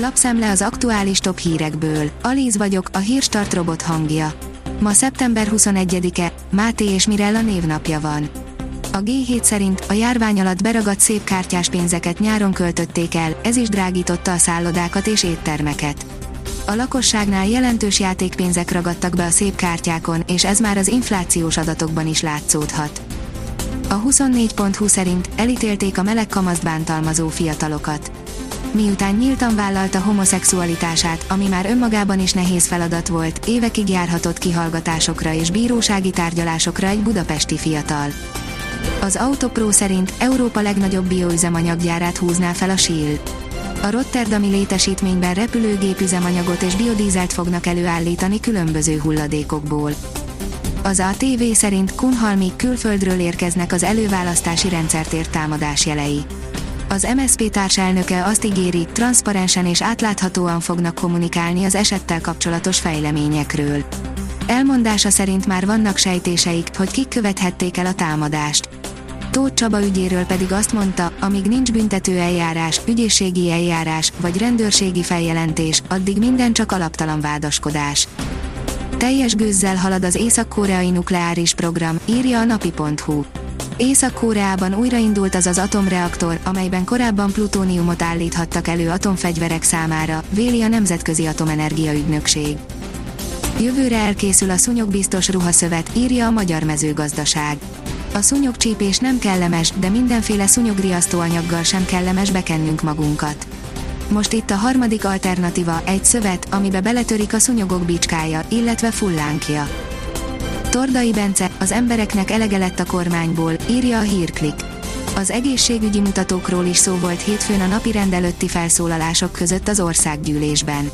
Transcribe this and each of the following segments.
Lapszemle az aktuális top hírekből. Alíz vagyok, a hírstart robot hangja. Ma szeptember 21-e, Máté és Mirella névnapja van. A G7 szerint a járvány alatt beragadt szép kártyás pénzeket nyáron költötték el, ez is drágította a szállodákat és éttermeket. A lakosságnál jelentős játékpénzek ragadtak be a szép kártyákon, és ez már az inflációs adatokban is látszódhat. A 24.20 szerint elítélték a meleg kamaszt bántalmazó fiatalokat. Miután nyíltan vállalta homoszexualitását, ami már önmagában is nehéz feladat volt, évekig járhatott kihallgatásokra és bírósági tárgyalásokra egy budapesti fiatal. Az Autopro szerint Európa legnagyobb bioüzemanyaggyárát húzná fel a Shell. A Rotterdami létesítményben repülőgépüzemanyagot és biodízelt fognak előállítani különböző hulladékokból. Az ATV szerint Kunhalmi külföldről érkeznek az előválasztási rendszertért támadás jelei. Az MSZP társelnöke azt ígéri, transzparensen és átláthatóan fognak kommunikálni az esettel kapcsolatos fejleményekről. Elmondása szerint már vannak sejtéseik, hogy kik követhették el a támadást. Tóth Csaba ügyéről pedig azt mondta, amíg nincs büntető eljárás, ügyészségi eljárás vagy rendőrségi feljelentés, addig minden csak alaptalan vádaskodás. Teljes gőzzel halad az észak-koreai nukleáris program, írja a napi.hu. Észak-Koreában újraindult az az atomreaktor, amelyben korábban plutóniumot állíthattak elő atomfegyverek számára, véli a Nemzetközi Atomenergia Ügynökség. Jövőre elkészül a szúnyogbiztos ruhaszövet, írja a Magyar Mezőgazdaság. A szúnyogcsípés nem kellemes, de mindenféle szúnyogriasztóanyaggal sem kellemes bekennünk magunkat. Most itt a harmadik alternatíva, egy szövet, amibe beletörik a szúnyogok bicskája, illetve fullánkja. Tordai Bence, az embereknek elege lett a kormányból, írja a hírklik. Az egészségügyi mutatókról is szó volt hétfőn a napi rendelőtti felszólalások között az országgyűlésben.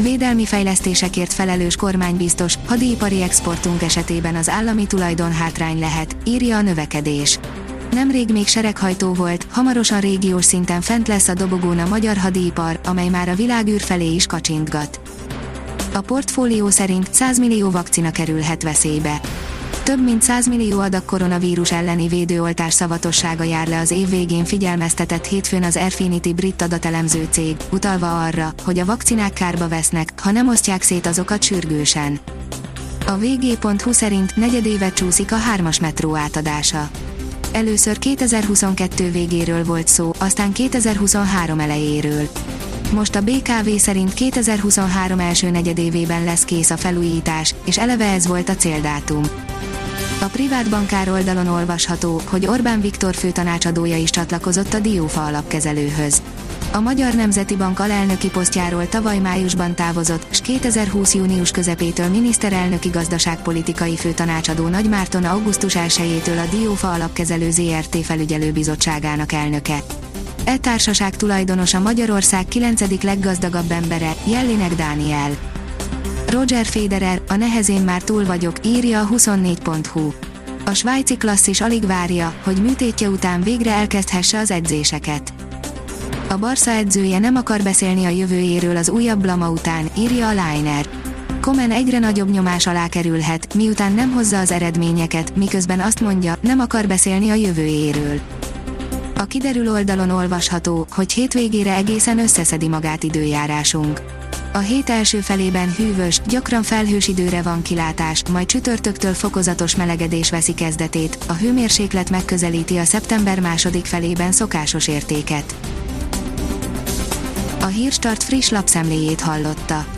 Védelmi fejlesztésekért felelős kormánybiztos, hadipari exportunk esetében az állami tulajdon hátrány lehet, írja a növekedés. Nemrég még sereghajtó volt, hamarosan régiós szinten fent lesz a dobogón a magyar hadipar, amely már a világűr felé is kacsintgat. A portfólió szerint 100 millió vakcina kerülhet veszélybe. Több mint 100 millió adag koronavírus elleni védőoltás szavatossága jár le az év végén figyelmeztetett hétfőn az Airfinity brit adatelemző cég, utalva arra, hogy a vakcinák kárba vesznek, ha nem osztják szét azokat sürgősen. A vg.hu szerint negyedévet csúszik a hármas metró átadása. Először 2022 végéről volt szó, aztán 2023 elejéről. Most a BKV szerint 2023 első negyedévében lesz kész a felújítás, és eleve ez volt a céldátum. A privát bankár oldalon olvasható, hogy Orbán Viktor főtanácsadója is csatlakozott a Diófa alapkezelőhöz. A Magyar Nemzeti Bank alelnöki posztjáról tavaly májusban távozott, s 2020 június közepétől miniszterelnöki gazdaságpolitikai főtanácsadó Nagy Márton augusztus 1-től a Diófa alapkezelő ZRT felügyelőbizottságának elnöke. E társaság tulajdonosa Magyarország 9. leggazdagabb embere, Jellinek Dániel. Roger Federer, a nehezén már túl vagyok, írja a 24.hu. A svájci klasszis alig várja, hogy műtétje után végre elkezdhesse az edzéseket. A Barca edzője nem akar beszélni a jövőjéről az újabb blama után, írja a Liner. Komen egyre nagyobb nyomás alá kerülhet, miután nem hozza az eredményeket, miközben azt mondja, nem akar beszélni a jövőjéről. A kiderül oldalon olvasható, hogy hétvégére egészen összeszedi magát időjárásunk. A hét első felében hűvös, gyakran felhős időre van kilátás, majd csütörtöktől fokozatos melegedés veszi kezdetét, a hőmérséklet megközelíti a szeptember második felében szokásos értéket. A Hírstart friss lapszemléjét hallotta.